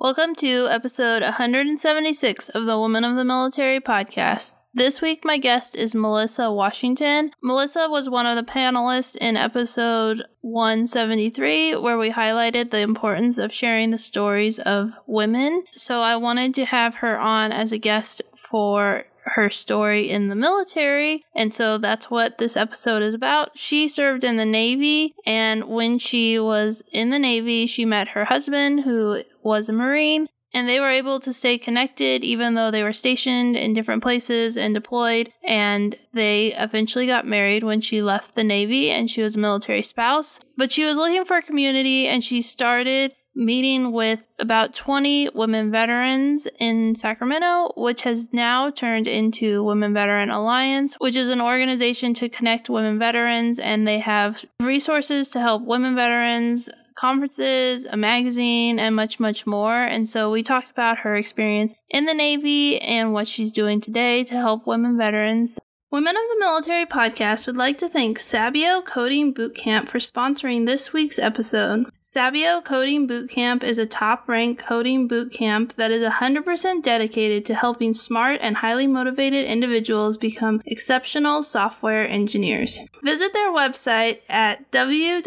Welcome to episode 176 of the Women of the Military podcast. This week, my guest is Melissa Washington. Melissa was one of the panelists in episode 173, where we highlighted the importance of sharing the stories of women. So, I wanted to have her on as a guest for her story in the military. And so that's what this episode is about. She served in the Navy, and when she was in the Navy, she met her husband, who was a Marine. And they were able to stay connected even though they were stationed in different places and deployed. And they eventually got married when she left the Navy and she was a military spouse. But she was looking for a community and she started meeting with about 20 women veterans in Sacramento, which has now turned into Women Veteran Alliance, which is an organization to connect women veterans, and they have resources to help women veterans. Conferences, a magazine, and much, much more. And so we talked about her experience in the Navy and what she's doing today to help women veterans Women of the Military podcast would like to thank Sabio Coding Bootcamp for sponsoring this week's episode. Sabio Coding Bootcamp is a top ranked coding bootcamp that is 100% dedicated to helping smart and highly motivated individuals become exceptional software engineers. Visit their website at www.sabio.la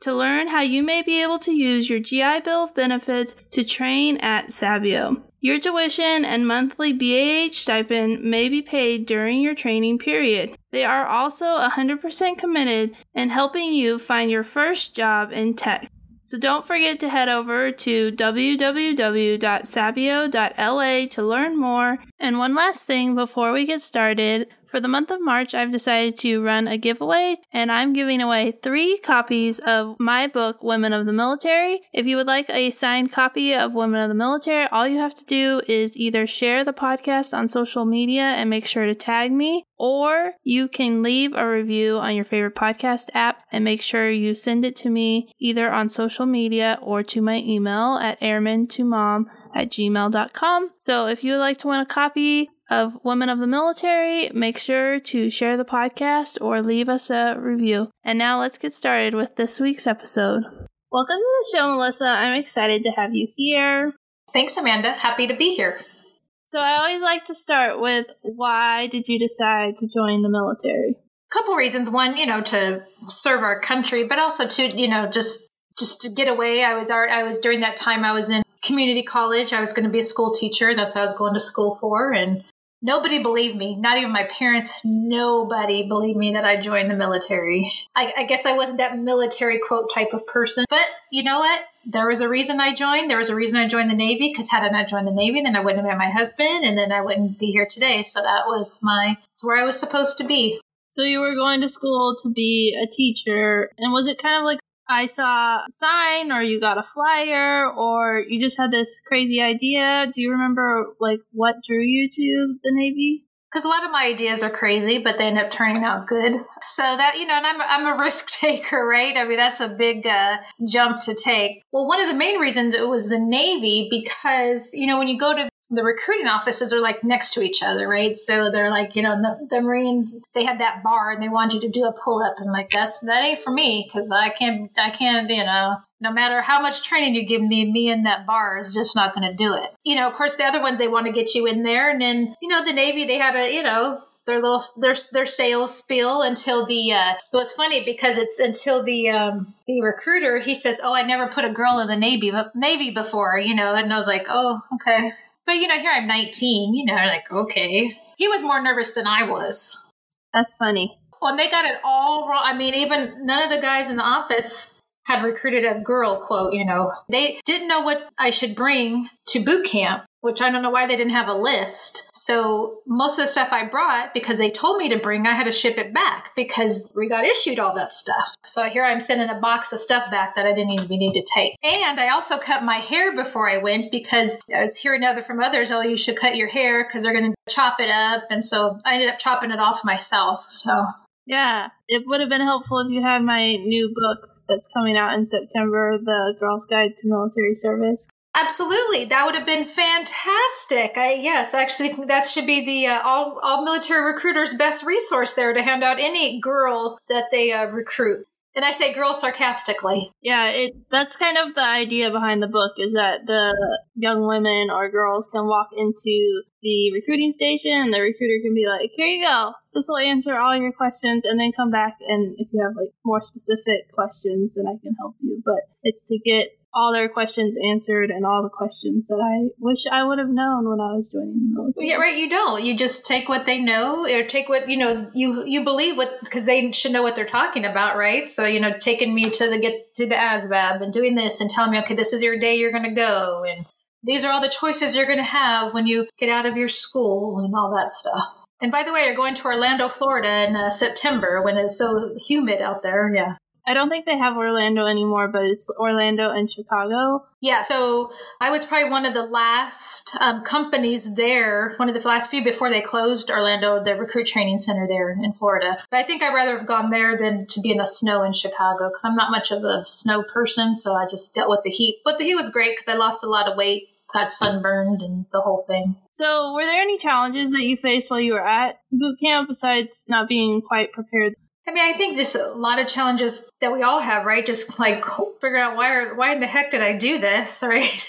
to learn how you may be able to use your GI Bill benefits to train at Sabio. Your tuition and monthly BAH stipend may be paid during your training period. They are also 100% committed in helping you find your first job in tech. So don't forget to head over to www.sabio.la to learn more. And one last thing before we get started, for the month of March, I've decided to run a giveaway, and I'm giving away three copies of my book, Women of the Military. If you would like a signed copy of Women of the Military, all you have to do is either share the podcast on social media and make sure to tag me, or you can leave a review on your favorite podcast app and make sure you send it to me either on social media or to my email at airman2mom at gmail.com. So if you would like to win a copy of Women of the Military, make sure to share the podcast or leave us a review. And now let's get started with this week's episode. Welcome to the show, Melissa. I'm excited to have you here. Thanks, Amanda. Happy to be here. So I always like to start with why did you decide to join the military? A couple reasons. One, you know, to serve our country, but also to, you know, just just to get away. I was art. I was during that time I was in community college. I was going to be a school teacher. That's what I was going to school for and Nobody believed me, not even my parents. Nobody believed me that I joined the military. I, I, guess I wasn't that military quote type of person. But you know what? There was a reason I joined. There was a reason I joined the Navy because had I not joined the Navy, then I wouldn't have met my husband and then I wouldn't be here today. So that was my, it's where I was supposed to be. So you were going to school to be a teacher. And was it kind of like I saw a sign or you got a flyer or you just had this crazy idea. Do you remember like what drew you to the Navy? Because a lot of my ideas are crazy, but they end up turning out good. So that you know, and I'm I'm a risk taker, right? I mean, that's a big uh, jump to take. Well, one of the main reasons it was the Navy because you know when you go to the recruiting offices are like next to each other, right? So they're like, you know, the, the Marines, they had that bar and they want you to do a pull up. And like, that's, that ain't for me because I can't, I can't, you know, no matter how much training you give me, me in that bar is just not going to do it. You know, of course, the other ones, they want to get you in there. And then, you know, the Navy, they had a, you know, their little their their sales spiel until the uh it was funny because it's until the um the recruiter he says oh i never put a girl in the navy but navy before you know and i was like oh okay but you know, here I'm 19, you know, like, okay. He was more nervous than I was. That's funny. Well, and they got it all wrong. I mean, even none of the guys in the office had recruited a girl, quote, you know. They didn't know what I should bring to boot camp, which I don't know why they didn't have a list. So most of the stuff I brought, because they told me to bring, I had to ship it back because we got issued all that stuff. So here I'm sending a box of stuff back that I didn't even need to take. And I also cut my hair before I went because I was hearing other from others, oh, you should cut your hair because they're going to chop it up. And so I ended up chopping it off myself. So yeah, it would have been helpful if you had my new book that's coming out in September, The Girl's Guide to Military Service. Absolutely, that would have been fantastic. I yes, actually, that should be the uh, all all military recruiters' best resource there to hand out any girl that they uh, recruit. And I say girl sarcastically. Yeah, it that's kind of the idea behind the book is that the young women or girls can walk into the recruiting station and the recruiter can be like, Here you go. This will answer all your questions and then come back and if you have like more specific questions then I can help you. But it's to get all their questions answered and all the questions that I wish I would have known when I was joining the military. Yeah, right. You don't. You just take what they know, or take what you know. You you believe what because they should know what they're talking about, right? So you know, taking me to the get to the ASVAB and doing this and telling me, okay, this is your day, you're going to go, and these are all the choices you're going to have when you get out of your school and all that stuff. And by the way, you're going to Orlando, Florida in uh, September when it's so humid out there. Yeah. I don't think they have Orlando anymore, but it's Orlando and Chicago. Yeah, so I was probably one of the last um, companies there, one of the last few before they closed Orlando, the recruit training center there in Florida. But I think I'd rather have gone there than to be in the snow in Chicago because I'm not much of a snow person, so I just dealt with the heat. But the heat was great because I lost a lot of weight, got sunburned, and the whole thing. So, were there any challenges that you faced while you were at boot camp besides not being quite prepared I mean, I think there's a lot of challenges that we all have, right? Just like figure out why, why in the heck did I do this, right?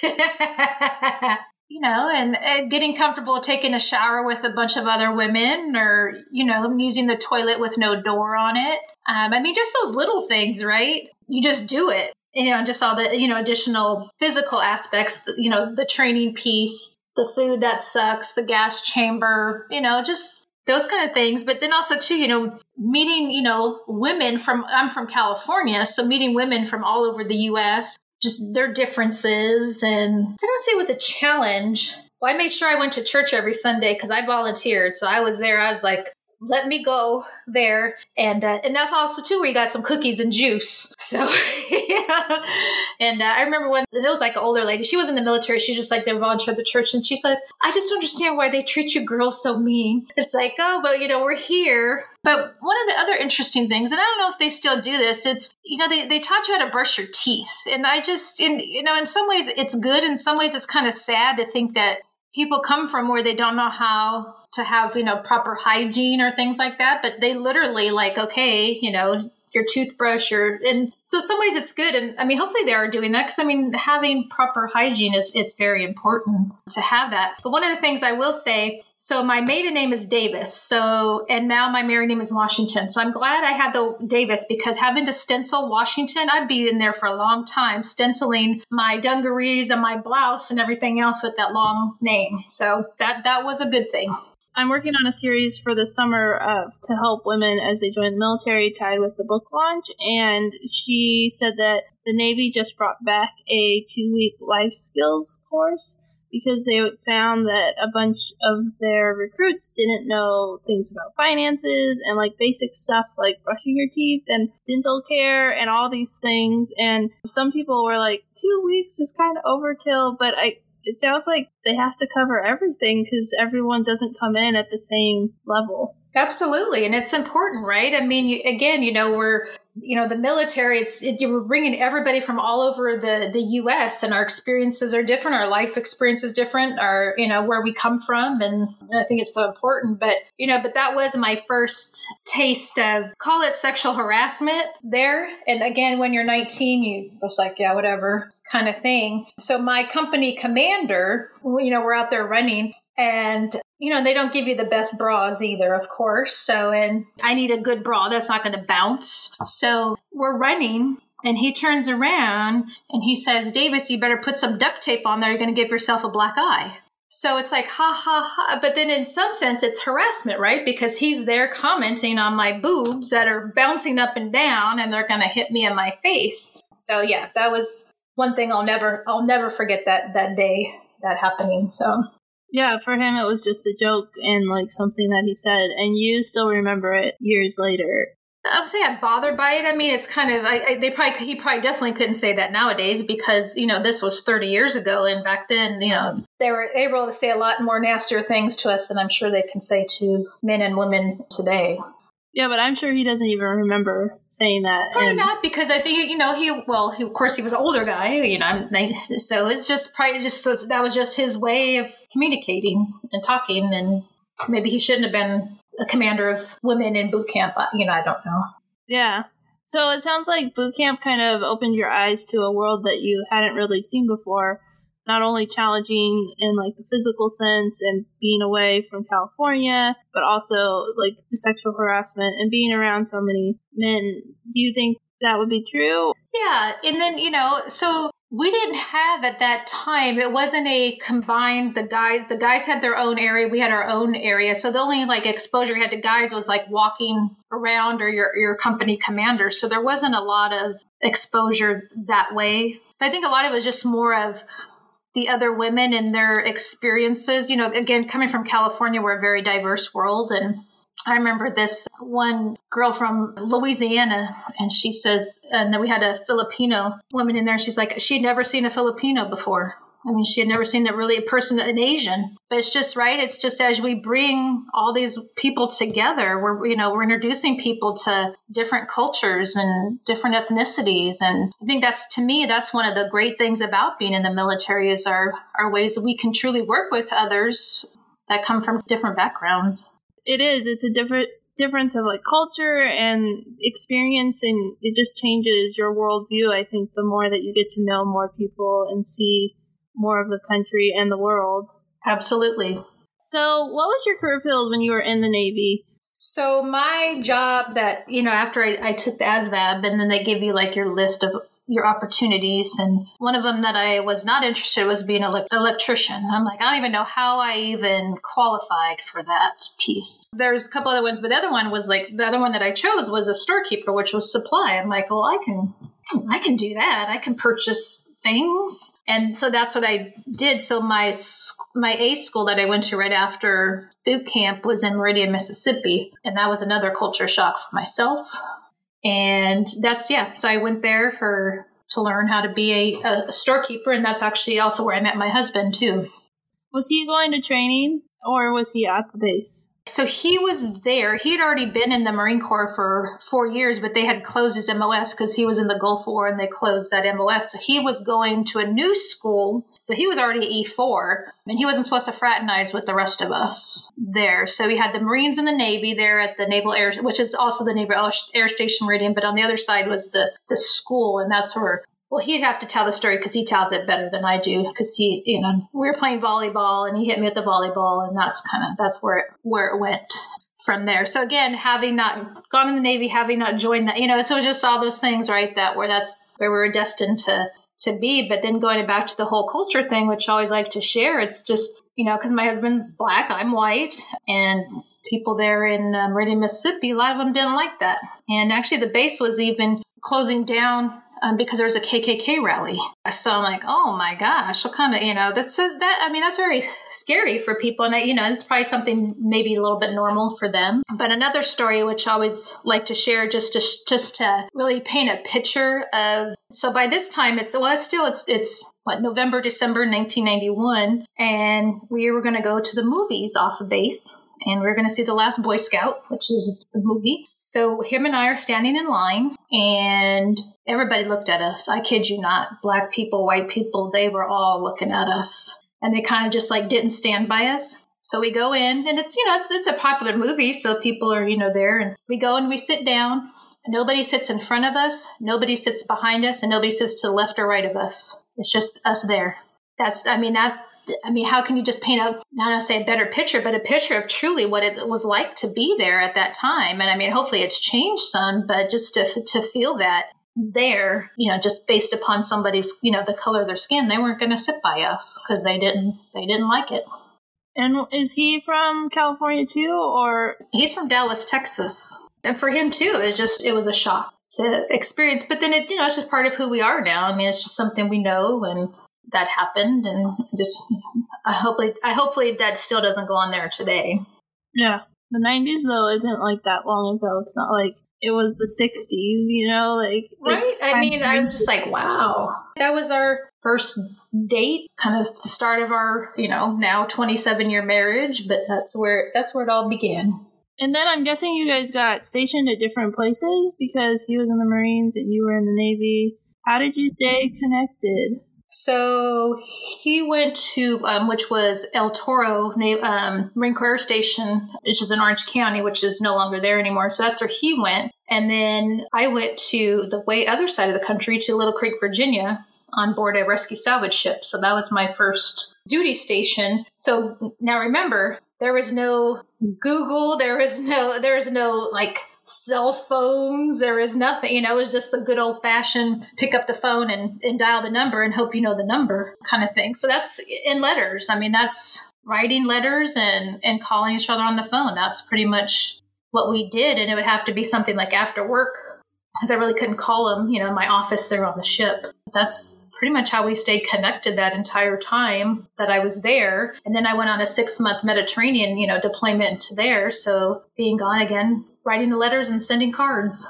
you know, and, and, getting comfortable taking a shower with a bunch of other women, or you know, using the toilet with no door on it. Um, I mean, just those little things, right? You just do it. You know, just all the you know additional physical aspects. You know, the training piece, the food that sucks, the gas chamber. You know, just those kind of things. But then also too you know meeting you know women from i'm from california so meeting women from all over the us just their differences. And i don't say it was a challenge. Well i made sure i went to church every sunday because i volunteered. So i was there i was like let me go there and uh, and that's also too where you got some cookies and juice so yeah and uh, i remember when it was like an older lady she was in the military she just like they volunteer at the church and she said i just don't understand why they treat you girls so mean it's like oh but you know we're here but one of the other interesting things, and I don't know if they still do this, it's, you know, they, they taught you how to brush your teeth. And I just, in, you know, in some ways it's good. In some ways it's kind of sad to think that people come from where they don't know how to have you know proper hygiene or things like that but they literally like okay you know your toothbrush or and so some ways it's good and i mean hopefully they are doing that because i mean having proper hygiene is it's very important to have that. But one of the things i will say so my maiden name is davis so and now my married name is washington. So i'm glad i had the davis because having to stencil washington i'd be in there for a long time stenciling my dungarees and my blouse and everything else with that long name. So that that was a good thing I'm working on a series for the summer to help women as they join the military, tied with the book launch. And she said that the Navy just brought back a two week life skills course because they found that a bunch of their recruits didn't know things about finances and like basic stuff like brushing your teeth and dental care and all these things. And some people were like, two weeks is kind of overkill, but I it sounds like they have to cover everything because everyone doesn't come in at the same level. Absolutely, and it's important, right? I mean, you, again, you know, we're you know the military. It's it, you're bringing everybody from all over the the U.S. and our experiences are different. Our life experience is different. Our you know where we come from, and I think it's so important. But you know, but that was my first taste of call it sexual harassment there. And again, when you're 19, you was like, yeah, whatever kind of thing. So my company commander, you know, we're out there running and you know they don't give you the best bras either of course. So and i need a good bra that's not going to bounce. So we're running and he turns around and he says davis you better put some duct tape on there. You're going to give yourself a black eye. So it's like ha ha ha. But then in some sense it's harassment right? Because he's there commenting on my boobs that are bouncing up and down and they're going to hit me in my face. So yeah that was one thing i'll never i'll never forget that that day that happening so yeah, for him it was just a joke and like something that he said, and you still remember it years later. I would say I'm bothered by it. I mean, it's kind of I, I, they probably he probably definitely couldn't say that nowadays because you know this was 30 years ago, and back then you know they were able to say a lot more nastier things to us than I'm sure they can say to men and women today. Yeah, but I'm sure he doesn't even remember saying that. Probably and not because I think you know he well he, of course he was an older guy you know so it's just probably just so that was just his way of communicating and talking and maybe he shouldn't have been a commander of women in boot camp. You know I don't know. Yeah. So it sounds like boot camp kind of opened your eyes to a world that you hadn't really seen before. Not only challenging in like the physical sense and being away from California, but also like the sexual harassment and being around so many men. Do you think that would be true? Yeah. And then, you know, so we didn't have at that time it wasn't a combined the guys the guys had their own area we had our own area so the only like exposure we had to guys was like walking around or your your company commander so there wasn't a lot of exposure that way but i think a lot of it was just more of the other women and their experiences you know again coming from california we're a very diverse world and I remember this one girl from Louisiana, and she says, and then we had a Filipino woman in there, and she's like, she'd never seen a Filipino before. I mean, she had never seen a really a person, an Asian. But it's just right. It's just as we bring all these people together, we're you know we're introducing people to different cultures and different ethnicities, and I think that's to me that's one of the great things about being in the military is our our ways that we can truly work with others that come from different backgrounds it is. It's a different difference of like culture and experience and it just changes your worldview i think the more that you get to know more people and see more of the country and the world absolutely so what was your career field when you were in the navy so my job that you know after I, I took the asvab and then they give you like your list of your opportunities. And one of them that I was not interested was being an electrician. I'm like, I don't even know how I even qualified for that piece. There's a couple other ones, but the other one was like the other one that I chose was a storekeeper, which was supply. I'm like, well, I can, I can do that. I can purchase things and so that's what i did so my my a school that i went to right after boot camp was in meridian mississippi and that was another culture shock for myself and that's, yeah. So I went there for, to learn how to be a, a storekeeper. And that's actually also where I met my husband too. Was he going to training or was he at the base? So he was there. He had already been in the Marine Corps for four years, but they had closed his MOS because he was in the Gulf War and they closed that MOS. So he was going to a new school. So he was already E4 and he wasn't supposed to fraternize with the rest of us there. So we had the Marines and the Navy there at the Naval Air, which is also the Naval Air Station Meridian, but on the other side was the, the school. And that's where well, he'd have to tell the story because he tells it better than I do. Because he, you know, we were playing volleyball and he hit me with the volleyball, and that's kind of that's where it, where it went from there. So again, having not gone in the Navy, having not joined that, you know, so it was just all those things, right? That where that's where we were destined to to be. But then going back to the whole culture thing, which I always like to share, it's just you know because my husband's black, I'm white, and people there in uh, Meridian, Mississippi, a lot of them didn't like that. And actually, the base was even closing down um, because there was a KKK rally. So I'm like, oh my gosh, what kind of, you know, that's a, that, I mean, that's very scary for people. And, you know, it's probably something maybe a little bit normal for them. But another story, which I always like to share just to, just to really paint a picture of, so by this time it's, well, it's still, it's, it's what, November, December 1991. And we were going to go to the movies off of base and we we're going to see The Last Boy Scout, which is the movie. So him and I are standing in line, and everybody looked at us. I kid you not. Black people, white people, they were all looking at us. And they kind of just like didn't stand by us. So we go in, and it's, you know, it's, it's a popular movie, so people are, you know, there. And we go and we sit down. Nobody sits in front of us, nobody sits behind us, and nobody sits to the left or right of us. It's just us there. That's, I mean, that I mean, how can you just paint a, not to say a better picture, but a picture of truly what it was like to be there at that time? And I mean, hopefully it's changed some, but just to, to feel that there, you know, just based upon somebody's, you know, the color of their skin, they weren't going to sit by us because they didn't, they didn't like it. And is he from California too, or? He's from Dallas, Texas. And for him too, it's just, it was a shock to experience. But then it, you know, it's just part of who we are now. I mean, it's just something we know and that happened and just I hopefully I hopefully that still doesn't go on there today. Yeah. The 90s though isn't like that long ago. It's not like it was the 60s, you know, like right. I mean, I'm just like, wow, that was our first date, kind of the start of our, you know, now 27 year marriage. But that's where that's where it all began. And then I'm guessing you guys got stationed at different places because he was in the Marines and you were in the Navy. How did you stay connected? So he went to, um, which was El Toro um, Marine Corps Air Station, which is in Orange County, which is no longer there anymore. So that's where he went. And then I went to the way other side of the country to Little Creek, Virginia, on board a rescue salvage ship. So that was my first duty station. So now remember, there was no Google, there was no, there was no like cell phones. There is nothing, you know, it was just the good old fashioned pick up the phone and, and dial the number and hope you know the number kind of thing. So that's in letters. I mean, that's writing letters and, and calling each other on the phone. That's pretty much what we did. And it would have to be something like after work because I really couldn't call them, you know, in my office there on the ship. That's pretty much how we stayed connected that entire time that I was there. And then I went on a six month Mediterranean, you know, deployment there. So being gone again writing the letters and sending cards.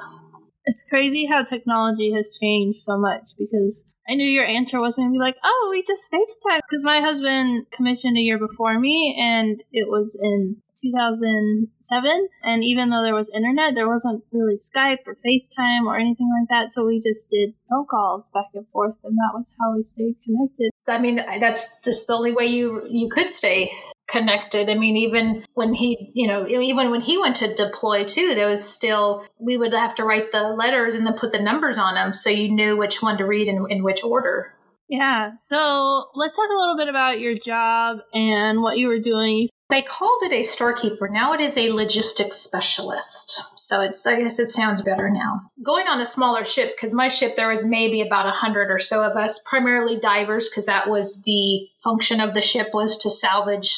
It's crazy how technology has changed so much because I knew your answer wasn't going to be like, oh, we just FaceTime. Because my husband commissioned a year before me and it was in 2007. And even though there was internet, there wasn't really Skype or FaceTime or anything like that. So we just did phone calls back and forth. And that was how we stayed connected. I mean, that's just the only way you, you could stay connected. I mean, even when he, you know, even when he went to deploy too, there was still, we would have to write the letters and then put the numbers on them so you knew which one to read and in which order. Yeah. So let's talk a little bit about your job and what you were doing. They called it a storekeeper. Now it is a logistics specialist. So it's, I guess it sounds better now. Going on a smaller ship, because my ship, there was maybe about a hundred or so of us, primarily divers, because that was the function of the ship was to salvage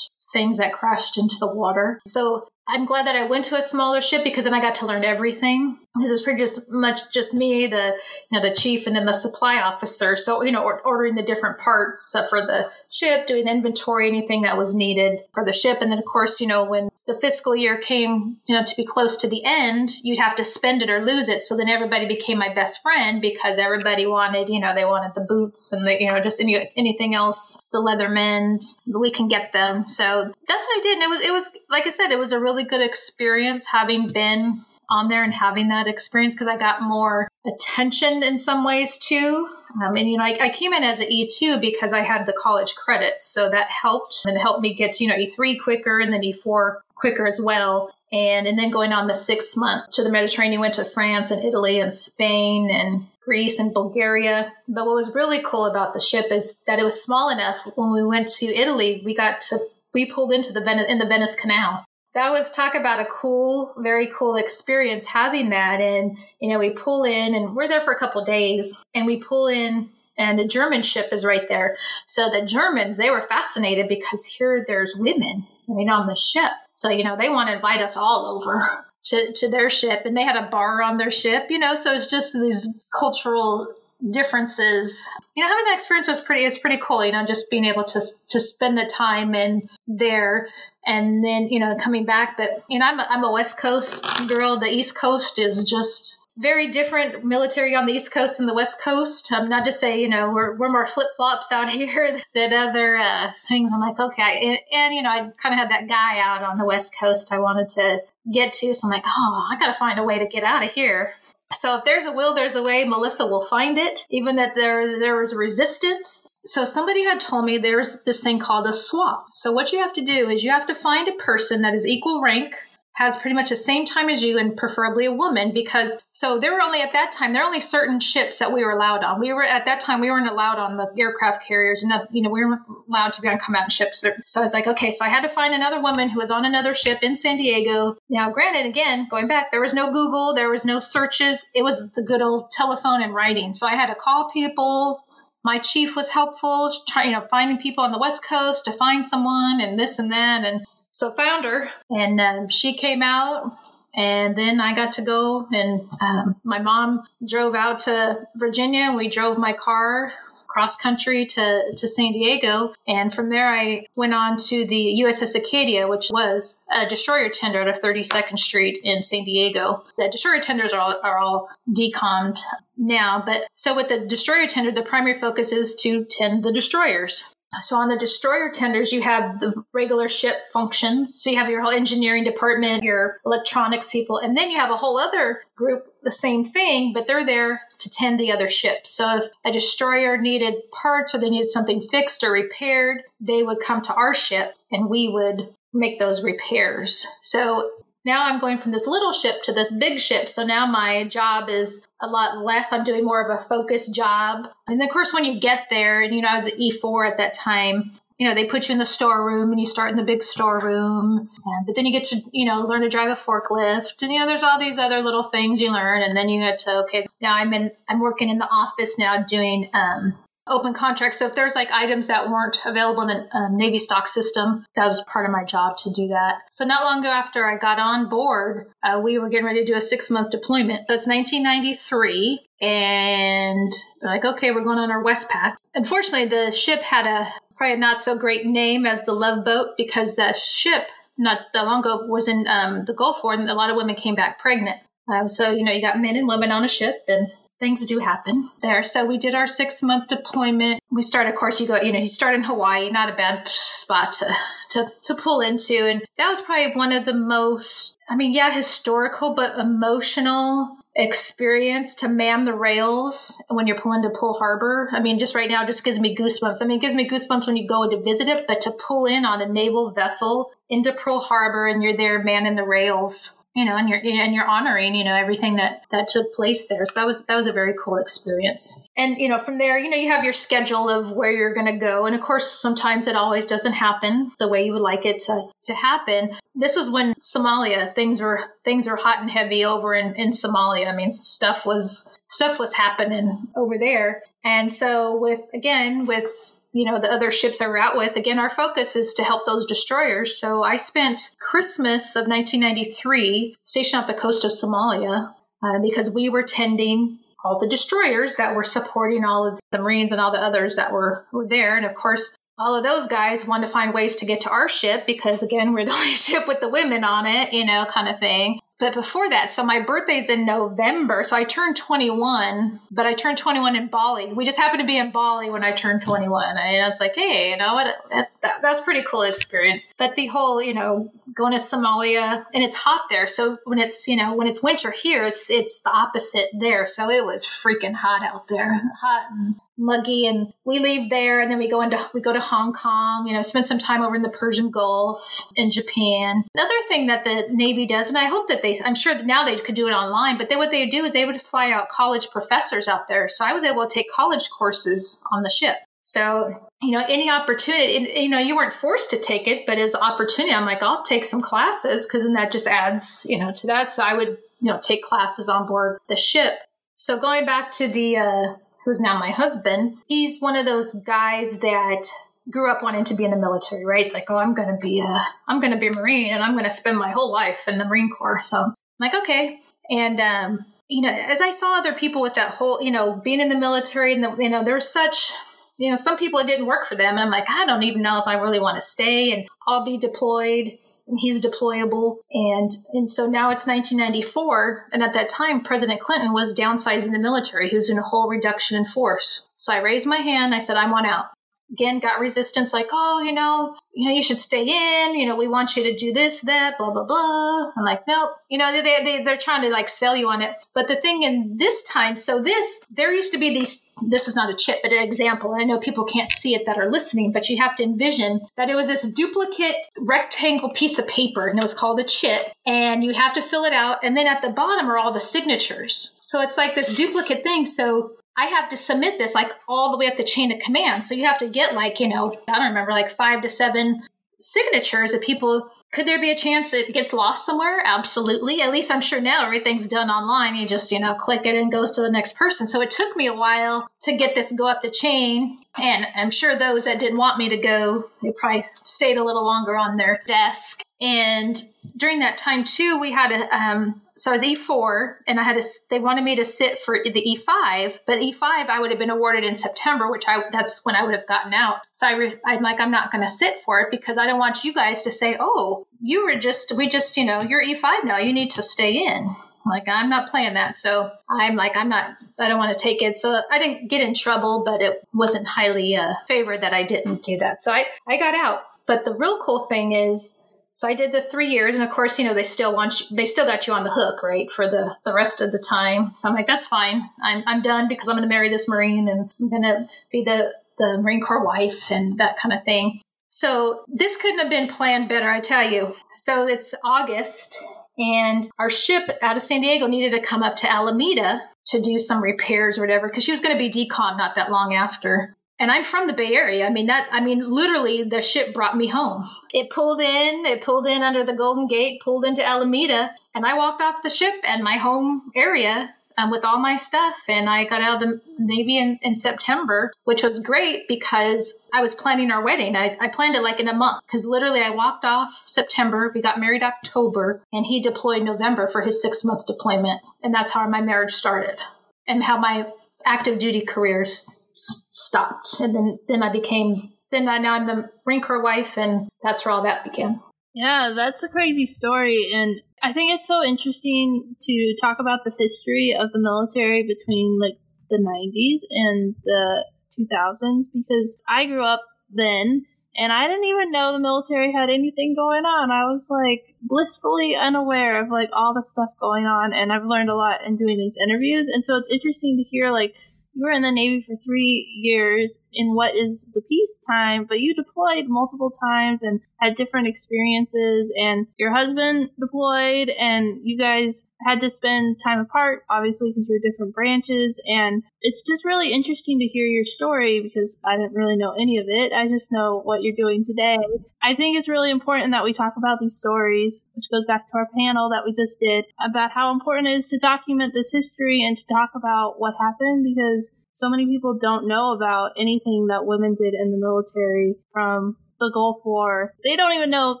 things that crashed into the water. So I'm glad that I went to a smaller ship because then I got to learn everything. This is pretty just much just me, the you know the chief, and then the supply officer. So you know, or, ordering the different parts uh, for the ship, doing the inventory, anything that was needed for the ship, and then of course, you know, when the fiscal year came, you know, to be close to the end, you'd have to spend it or lose it. So then everybody became my best friend because everybody wanted, you know, they wanted the boots and the, you know, just any anything else, the Leatherman, we can get them. So that's what I did, and it was it was like I said, it was a really good experience having been on there and having that experience because I got more attention in some ways too. Um, and you know, I, I, came in as an E2 because I had the college credits, so that helped and helped me get to you know E3 quicker and then E4 quicker as well. And and then going on the six month to the Mediterranean, went to France and Italy and Spain and Greece and Bulgaria. But what was really cool about the ship is that it was small enough. When we went to Italy, we got to we pulled into the Venice in the Venice Canal that was talk about a cool, very cool experience having that. And, you know, we pull in and we're there for a couple days and we pull in and a German ship is right there. So the Germans, they were fascinated because here there's women, right, on the ship. So, you know, they want to invite us all over to, to their ship and they had a bar on their ship, you know, so it's just these cultural differences. You know, having that experience was pretty, it's pretty cool, you know, just being able to, to spend the time in there and then you know coming back. But you know i'm a, I'm a west coast girl. The east coast is just very different military on the east coast and the west coast. I'm not to say you know we're, we're more flip-flops out here than other uh, things. I'm like okay and, and you know i kind of had that guy out on the west coast i wanted to get to. So i'm like oh i gotta find a way to get out of here so if there's a will, there's a way. Melissa will find it, even that there there was resistance. So somebody had told me there's this thing called a swap. So what you have to do is you have to find a person that is equal rank has pretty much the same time as you and preferably a woman because so there were only at that time there were only certain ships that we were allowed on. We were at that time we weren't allowed on the aircraft carriers and you know we weren't allowed to be on combat ships. So i was like okay so i had to find another woman who was on another ship in san diego. Now granted again going back there was no google there was no searches. It was the good old telephone and writing. So i had to call people. My chief was helpful trying you know finding people on the west coast to find someone and this and that. And so found her, and um, she came out, and then I got to go, and um, my mom drove out to Virginia, and we drove my car cross country to, to San Diego. And from there, I went on to the USS Acadia, which was a destroyer tender out of 32nd Street in San Diego. The destroyer tenders are all, are all decommed now. But so with the destroyer tender, the primary focus is to tend the destroyers. So on the destroyer tenders, you have the regular ship functions. So you have your whole engineering department, your electronics people, and then you have a whole other group, the same thing, but they're there to tend the other ships. So if a destroyer needed parts or they needed something fixed or repaired, they would come to our ship and we would make those repairs. So now I'm going from this little ship to this big ship. So now my job is a lot less. I'm doing more of a focused job. And of course, when you get there, and you know, I was at E4 at that time, you know, they put you in the storeroom and you start in the big storeroom. And, but then you get to, you know, learn to drive a forklift. And, you know, there's all these other little things you learn. And then you get to, okay, now I'm in, I'm working in the office now doing um, open contracts. So if there's like items that weren't available in a um, Navy stock system, that was part of my job to do that. So not long ago after I got on board, uh, we were getting ready to do a six month deployment. So it's 1993 and like, okay, we're going on our Westpac. Unfortunately, the ship had a probably a not so great name as the Love Boat because the ship not that long ago was in um, the Gulf War and a lot of women came back pregnant. Um, so, you know, you got men and women on a ship and things do happen there. So we did our six month deployment. We start, of course, you go, you know, you start in Hawaii, not a bad spot to, to, to pull into. And that was probably one of the most, I mean, yeah, historical, but emotional experience to man the rails when you're pulling to Pearl Harbor. I mean, just right now, just gives me goosebumps. I mean, it gives me goosebumps when you go to visit it, but to pull in on a naval vessel into Pearl Harbor and you're there manning the rails you know, and you're and you're honoring, you know, everything that that took place there. So that was that was a very cool experience. And you know, from there, you know, you have your schedule of where you're going to go, and of course, sometimes it always doesn't happen the way you would like it to to happen. This was when Somalia things were things were hot and heavy over in in Somalia. I mean, stuff was stuff was happening over there, and so with again with you know the other ships I were out with. Again, our focus is to help those destroyers. So I spent Christmas of 1993 stationed off the coast of Somalia uh, because we were tending all the destroyers that were supporting all of the Marines and all the others that were, were there. And of course, all of those guys wanted to find ways to get to our ship because, again, we're the only ship with the women on it, you know, kind of thing. But before that, so my birthday's in November. So I turned 21, but I turned 21 in Bali. We just happened to be in Bali when I turned 21. And it's like, hey, you know what? That, that, that's pretty cool experience. But the whole, you know, going to Somalia and it's hot there. So when it's, you know, when it's winter here, it's, it's the opposite there. So it was freaking hot out there. Hot and muggy and we leave there and then we go into we go to hong kong you know spend some time over in the persian gulf in japan. Another thing that the navy does and i hope that they i'm sure that now they could do it online but then what they do is they would fly out college professors out there. So i was able to take college courses on the ship. So you know any opportunity you know you weren't forced to take it but as opportunity. I'm like i'll take some classes because then that just adds you know to that. So i would you know take classes on board the ship. So going back to the uh, who's now my husband, he's one of those guys that grew up wanting to be in the military, right? It's like, oh, I'm to be a, I'm to be a Marine and I'm to spend my whole life in the Marine Corps. So I'm like, okay. And, um, you know, as I saw other people with that whole, you know, being in the military and the, you know, there's such, you know, some people it didn't work for them. And I'm like, I don't even know if I really want to stay and I'll be deployed he's deployable. And and so now it's 1994 and at that time president clinton was downsizing the military. He was in a whole reduction in force. So i raised my hand. I said i want out again got resistance like oh you know you know you should stay in you know we want you to do this that blah blah blah. I'm like nope. You know they, they, they're trying to like sell you on it. But the thing in this time so this there used to be these this is not a chit but an example i know people can't see it that are listening but you have to envision that it was this duplicate rectangle piece of paper and it was called a chit and you have to fill it out and then at the bottom are all the signatures. So it's like this duplicate thing so I have to submit this like all the way up the chain of command. So you have to get like, you know, I don't remember, like five to seven signatures of people. Could there be a chance it gets lost somewhere? Absolutely. At least I'm sure now everything's done online. You just, you know, click it and goes to the next person. So it took me a while to get this go up the chain. And I'm sure those that didn't want me to go, they probably stayed a little longer on their desk. And during that time too, we had a um, so I was E4, and I had to. They wanted me to sit for the E5, but E5 I would have been awarded in September, which I that's when I would have gotten out. So I re, I'm like, I'm not going to sit for it because I don't want you guys to say, oh, you were just we just you know you're E5 now, you need to stay in. Like I'm not playing that. So I'm like, I'm not, I don't want to take it. So I didn't get in trouble, but it wasn't highly uh, favored that I didn't do that. So I, I got out. But the real cool thing is, so I did the three years, and of course, you know, they still want you, they still got you on the hook, right, for the the rest of the time. So I'm like, that's fine. I'm I'm done because I'm going to marry this Marine, and I'm going to be the the Marine Corps wife and that kind of thing. So this couldn't have been planned better, I tell you. So it's August, and our ship out of San Diego needed to come up to Alameda to do some repairs or whatever because she was going to be decom not that long after. And I'm from the Bay Area. I mean that I mean literally the ship brought me home. It pulled in, it pulled in under the Golden Gate, pulled into Alameda, and I walked off the ship and my home area um, with all my stuff. And I got out of the Navy in, in September, which was great because I was planning our wedding. I, I planned it like in a month because literally I walked off September. We got married October, and he deployed November for his six month deployment. And that's how my marriage started and how my active duty careers stopped. And then, then I became, then I, now I'm the Marine Corps wife, and that's where all that began. Yeah, that's a crazy story. And I think it's so interesting to talk about the history of the military between like the 90s and the 2000s because I grew up then and I didn't even know the military had anything going on. I was like blissfully unaware of like all the stuff going on and I've learned a lot in doing these interviews and so it's interesting to hear like you were in the Navy for three years in what is the peacetime, but you deployed multiple times and had different experiences. And your husband deployed, and you guys had to spend time apart, obviously, because you're different branches. And it's just really interesting to hear your story because I didn't really know any of it. I just know what you're doing today. I think it's really important that we talk about these stories, which goes back to our panel that we just did about how important it is to document this history and to talk about what happened because so many people don't know about anything that women did in the military from the Gulf War. They don't even know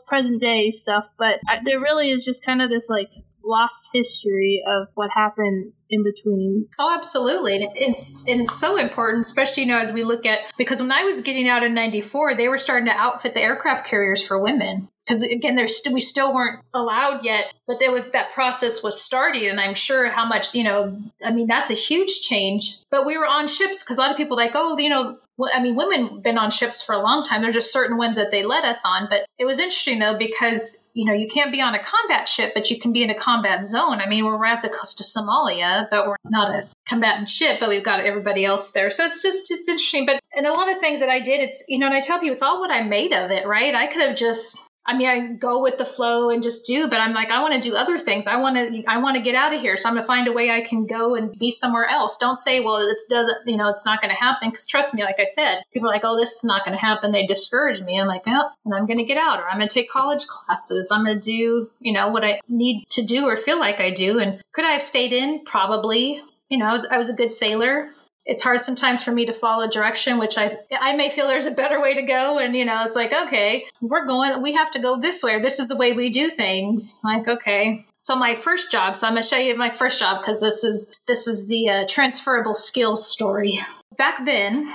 present day stuff, but there really is just kind of this like lost history of what happened in between. Oh, absolutely. It's it's so important, especially you know as we look at because when I was getting out in '94, they were starting to outfit the aircraft carriers for women because again there's st- we still weren't allowed yet but there was that process was starting and i'm sure how much you know i mean that's a huge change but we were on ships because a lot of people like oh you know I mean, women been on ships for a long time. There's just certain ones that they let us on. But it was interesting though because you know you can't be on a combat ship, but you can be in a combat zone. I mean, we're right at the coast of Somalia, but we're not a combatant ship, but we've got everybody else there. So it's just it's interesting. But and a lot of things that I did, it's you know, and I tell people it's all what I made of it, right? I could have just I mean, I go with the flow and just do, but I'm like, I want to do other things. I want to, I want to get out of here. So I'm going to find a way I can go and be somewhere else. Don't say, well, this doesn't, you know, it's not going to happen. Cause trust me, like I said, people are like, oh, this is not going to happen. They discourage me. I'm like, well, and I'm going to get out or I'm going to take college classes. I'm going to do, you know, what I need to do or feel like I do. And could I have stayed in? Probably. You know, I was, I was a good sailor it's hard sometimes for me to follow direction which i i may feel there's a better way to go. And you know it's like okay we're going we have to go this way or this is the way we do things. Like okay. So my first job so i'm going to show you my first job because this is this is the uh, transferable skills story. Back then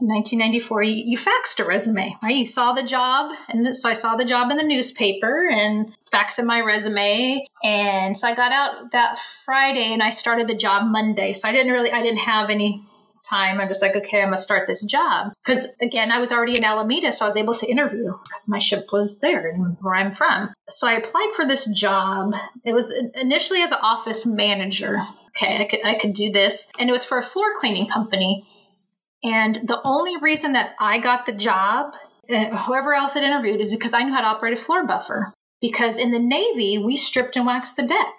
1994 you, you faxed a resume right? You saw the job and so i saw the job in the newspaper and faxed in my resume. And so i got out that friday and i started the job monday. So i didn't really i didn't have any time, I'm just like, okay, I'm gonna start this job. Because again, I was already in Alameda, so I was able to interview because my ship was there and where I'm from. So I applied for this job. It was initially as an office manager. Okay, I could I could do this, and it was for a floor cleaning company. And the only reason that I got the job, uh, whoever else had interviewed, is because I knew how to operate a floor buffer. Because in the Navy, we stripped and waxed the deck.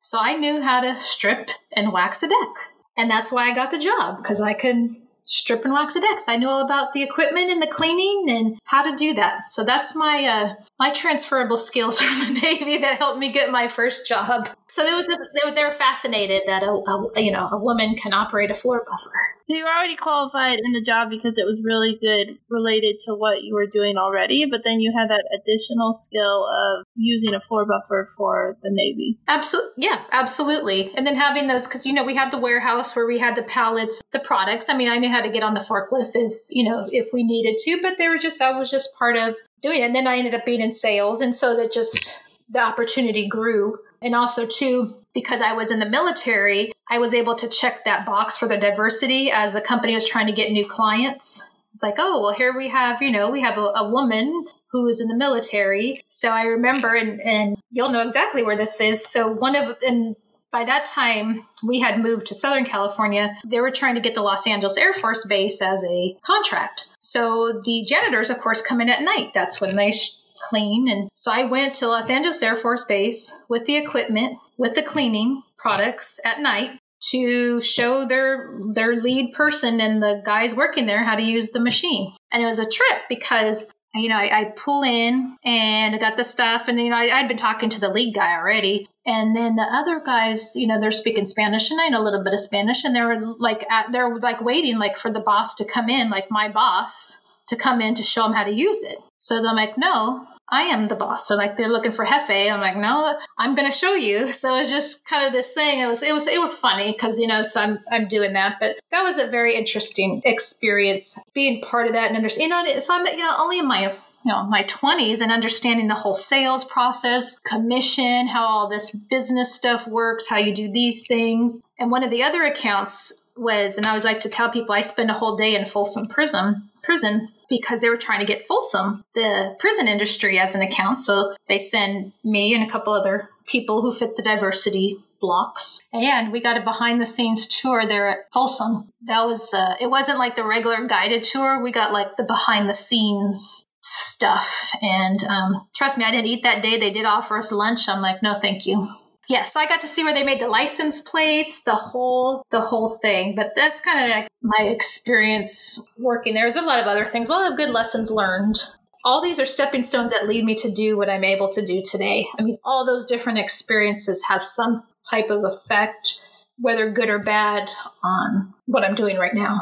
So I knew how to strip and wax a deck. And that's why I got the job because I could strip and wax a deck. I knew all about the equipment and the cleaning and how to do that. So that's my uh, my transferable skills from the Navy that helped me get my first job. So they were just they were, they were fascinated that a, a, you know a woman can operate a floor buffer. So you were already qualified in the job because it was really good related to what you were doing already, but then you had that additional skill of using a floor buffer for the Navy. Absolutely, yeah, absolutely. And then having those because you know we had the warehouse where we had the pallets, the products. I mean, I knew how to get on the forklift if you know if we needed to, but there was just that was just part of doing. And then I ended up being in sales, and so that just the opportunity grew And also, too, because I was in the military, I was able to check that box for the diversity as the company was trying to get new clients. It's like, oh, well, here we have, you know, we have a, a woman who was in the military. So I remember, and, and you'll know exactly where this is. So one of, and by that time, we had moved to Southern California. They were trying to get the Los Angeles Air Force Base as a contract. So the janitors, of course, come in at night. That's when they sh- clean. And so I went to Los Angeles Air Force Base with the equipment, with the cleaning products at night to show their their lead person and the guys working there how to use the machine. And it was a trip because you know, I, I pull in and I got the stuff, and you know, I, I'd been talking to the lead guy already, and then the other guys, you know, they're speaking Spanish, and I know a little bit of Spanish, and they're like, at, they're like waiting, like for the boss to come in, like my boss to come in to show them how to use it. So I'm like, no, I am the boss. So like they're looking for Jefe. I'm like, no, I'm going to show you. So it's just kind of this thing. It was, it was, it was funny because, you know, so I'm, I'm doing that, but that was a very interesting experience being part of that and understand, you know, so I'm, you know, only in my, you know, my 20s and understanding the whole sales process, commission, how all this business stuff works, how you do these things. And one of the other accounts was, and I always like to tell people, I spend a whole day in Folsom Prison, prison because they were trying to get Folsom, the prison industry, as an account. So they send me and a couple other people who fit the diversity blocks. And we got a behind the scenes tour there at Folsom. That was, uh, it wasn't like the regular guided tour. We got like the behind the scenes stuff. And um, trust me, I didn't eat that day. They did offer us lunch. I'm like, no, thank you yes, I got to see where they made the license plates, the whole the whole thing. But that's kind of like my experience working there. There's a lot of other things. Well, have good lessons learned. All these are stepping stones that lead me to do what I'm able to do today. I mean, all those different experiences have some type of effect, whether good or bad, on what I'm doing right now.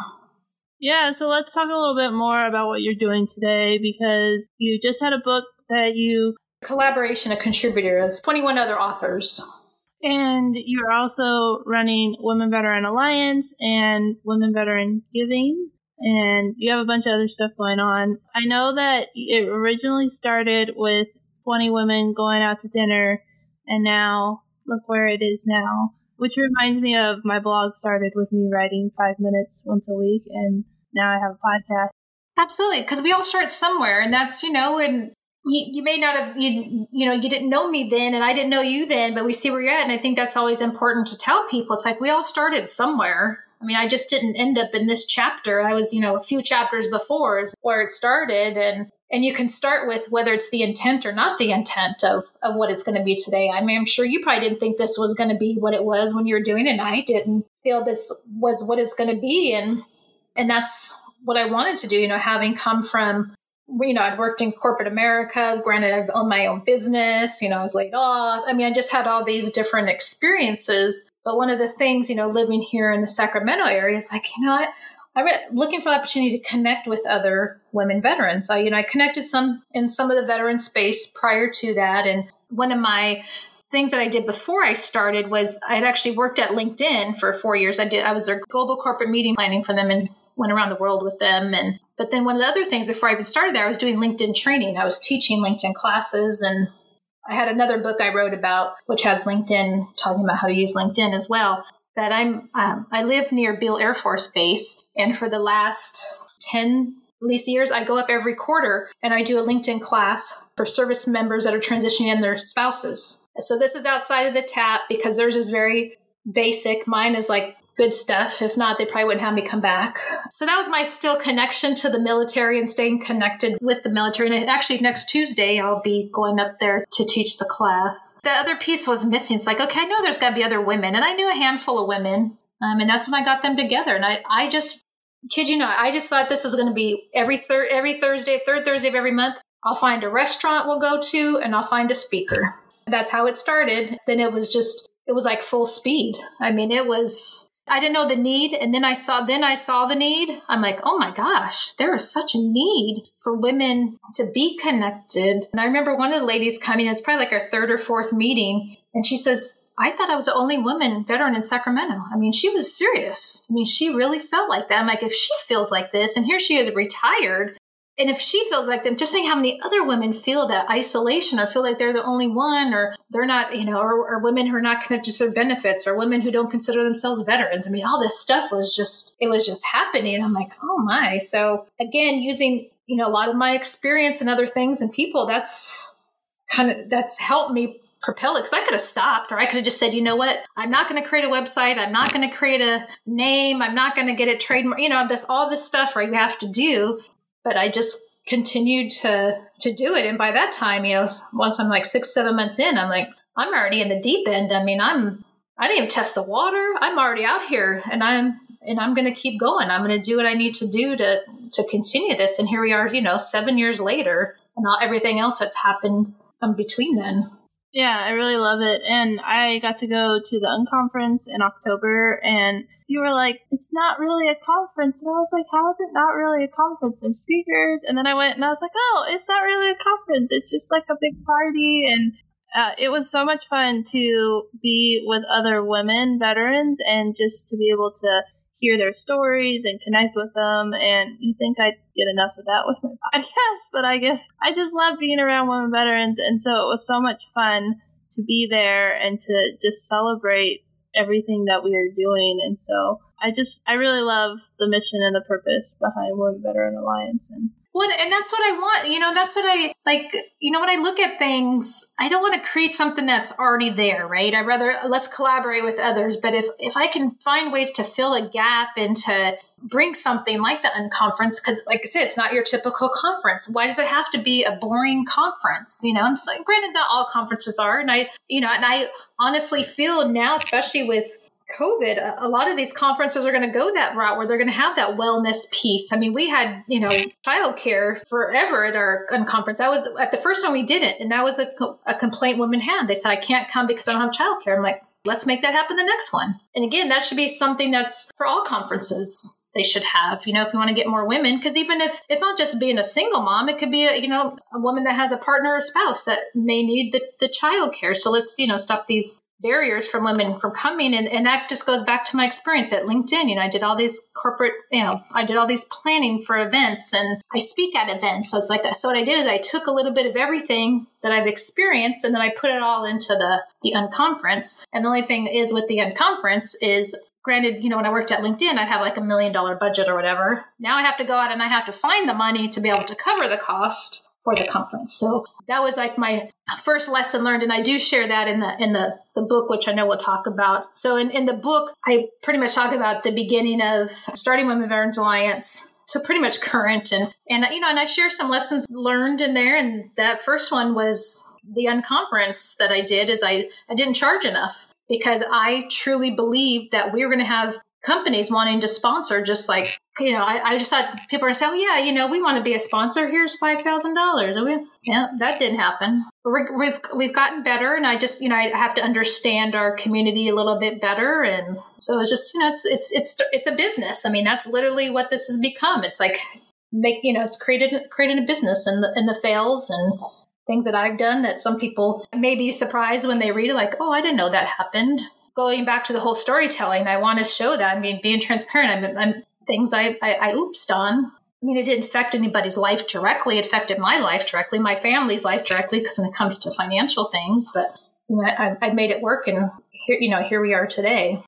Yeah, so let's talk a little bit more about what you're doing today because you just had a book that you collaboration, a contributor of 21 other authors. And you're also running Women Veteran Alliance and Women Veteran Giving. And you have a bunch of other stuff going on. I know that it originally started with 20 women going out to dinner, and now look where it is now. Which reminds me of my blog started with me writing five minutes once a week, and now I have a podcast. Absolutely, because we all start somewhere, and that's you know, and you, you may not have you you know you didn't know me then and i didn't know you then but we see where you're at and i think that's always important to tell people. It's like we all started somewhere. I mean i just didn't end up in this chapter. I was you know a few chapters before is where it started and and you can start with whether it's the intent or not the intent of of what it's going to be today i mean i'm sure you probably didn't think this was going to be what it was when you were doing it and i didn't feel this was what it's going to be and and that's what i wanted to do you know having come from you know, I'd worked in corporate America. Granted, I've owned my own business. You know, I was laid off. I mean, I just had all these different experiences. But one of the things, you know, living here in the Sacramento area is like, you know what? I'm looking for the opportunity to connect with other women veterans. I, you know, I connected some in some of the veteran space prior to that. And one of my things that I did before I started was I had actually worked at LinkedIn for four years. I did, I was their global corporate meeting planning for them and went around the world with them. And but then one of the other things before I even started there, I was doing LinkedIn training. I was teaching LinkedIn classes and I had another book I wrote about, which has LinkedIn talking about how to use LinkedIn as well. That I'm, um, I live near Beale Air Force Base, and for the last ten at least years, I go up every quarter and I do a LinkedIn class for service members that are transitioning in their spouses. So this is outside of the TAP because theirs is very basic. Mine is like good stuff. If not, they probably wouldn't have me come back. So that was my still connection to the military and staying connected with the military. And actually, next Tuesday, I'll be going up there to teach the class. The other piece was missing. It's like, okay, I know there's got to be other women. And I knew a handful of women. Um, and that's when I got them together. And I, I just, kid you not, I just thought this was going to be every third, every Thursday, third Thursday of every month. I'll find a restaurant we'll go to and I'll find a speaker. That's how it started. Then it was just, it was like full speed. I mean, it was I didn't know the need, and then I saw then I saw the need. I'm like, oh my gosh, there is such a need for women to be connected. And I remember one of the ladies coming. It was probably like our third or fourth meeting, and she says, I thought I was the only woman veteran in Sacramento. I mean, she was serious. I mean, she really felt like that. I'm like, if she feels like this, and here she is retired, and if she feels like that, just saying how many other women feel that isolation or feel like they're the only one or they're not, you know, or, or women who are not connected to benefits or women who don't consider themselves veterans. I mean, all this stuff was just, it was just happening. I'm like, oh my. So again, using, you know, a lot of my experience and other things and people, that's kind of, that's helped me propel it because I could have stopped or I could have just said, you know what, I'm not going to create a website. I'm not going to create a name. I'm not going to get it trademark. You know, this all this stuff right you have to do but I just continued to to do it. And by that time, you know, once I'm like six, seven months in, I'm like, I'm already in the deep end. I mean, I'm I didn't even test the water. I'm already out here and I'm and I'm gonna keep going. I'm gonna do what I need to do to to continue this. And here we are, you know, seven years later and all everything else that's happened um, between then. Yeah, I really love it. And I got to go to the unconference in October and you were like, it's not really a conference. And I was like, how is it not really a conference? There's speakers. And then I went and I was like, oh, it's not really a conference. It's just like a big party. And uh, it was so much fun to be with other women veterans and just to be able to hear their stories and connect with them. And you think I'd get enough of that with my podcast, but I guess I just love being around women veterans. And so it was so much fun to be there and to just celebrate everything that we are doing. And so I just, I really love the mission and the purpose behind Women Veteran Alliance. And well, and that's what I want. You know, that's what I like. You know, when I look at things, I don't want to create something that's already there, right? I rather let's collaborate with others. But if if I can find ways to fill a gap and to bring something like the unconference, because like I said, it's not your typical conference. Why does it have to be a boring conference? You know, and so, granted, not all conferences are, and I, you know, and I honestly feel now, especially with COVID, a, lot of these conferences are going to go that route where they're going to have that wellness piece. I mean, we had, you know, childcare forever at our conference. That was at the first time we did it. And that was a, a complaint women had. They said, I can't come because I don't have childcare. I'm like, let's make that happen the next one. And again, that should be something that's for all conferences they should have, you know, if you want to get more women. Because even if it's not just being a single mom, it could be, a, you know, a woman that has a partner or spouse that may need the, the child care. So let's, you know, stop these barriers from women from coming and, and that just goes back to my experience at linkedin. You know i did all these corporate you know i did all these planning for events and i speak at events. So it's like that. So what i did is i took a little bit of everything that i've experienced and then i put it all into the the unconference. And the only thing is with the unconference is granted, you know, when I worked at LinkedIn, I'd have like a million dollar budget or whatever. Now I have to go out and I have to find the money to be able to cover the cost for the conference. So that was like my first lesson learned, and I do share that in the in the the book, which I know we'll talk about. So in, in the book, I pretty much talk about the beginning of starting Women Veterans Alliance to pretty much current and and you know and I share some lessons learned in there and that first one was the unconference that I did is I I didn't charge enough because I truly believed that we were going to have companies wanting to sponsor just like you know I, I just thought people are saying oh yeah you know we want to be a sponsor. Here's five thousand dollars. Yeah that didn't happen. We have we've gotten better and I just you know I have to understand our community a little bit better. And so it's just you know it's it's it's it's a business. I mean that's literally what this has become. It's like make you know it's created created a business and the and the fails and things that I've done that some people may be surprised when they read it like oh I didn't know that happened. Going back to the whole storytelling, I want to show that. I mean, being transparent. I'm, I'm things I, I, I oopsed on. I mean, it didn't affect anybody's life directly. It affected my life directly, my family's life directly, because when it comes to financial things, but you know, I, I made it work, and here, you know, here we are today.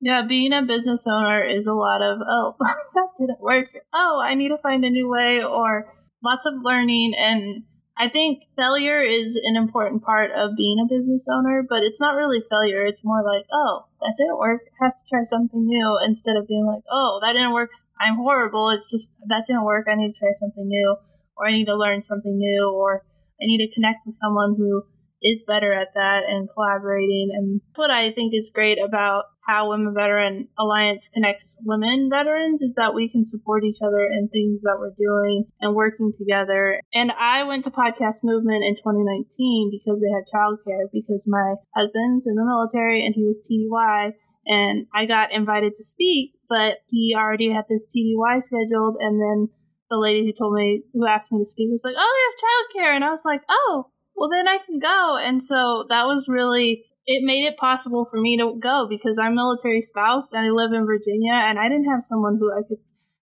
Yeah, being a business owner is a lot of oh, that didn't work. Oh, I need to find a new way, or lots of learning and I think failure is an important part of being a business owner, but it's not really failure. It's more like, oh, that didn't work. I have to try something new instead of being like, oh, that didn't work. I'm horrible. It's just that didn't work. I need to try something new, or I need to learn something new, or I need to connect with someone who is better at that and collaborating. And what I think is great about how Women Veteran Alliance connects women veterans is that we can support each other in things that we're doing and working together. And I went to Podcast Movement in 2019 because they had childcare because my husband's in the military and he was TDY and I got invited to speak, but he already had this TDY scheduled and then the lady who told me who asked me to speak was like, "Oh, they have childcare," and I was like, "Oh, well then I can go." And so that was really it made it possible for me to go because I'm military spouse and I live in Virginia and I didn't have someone who I could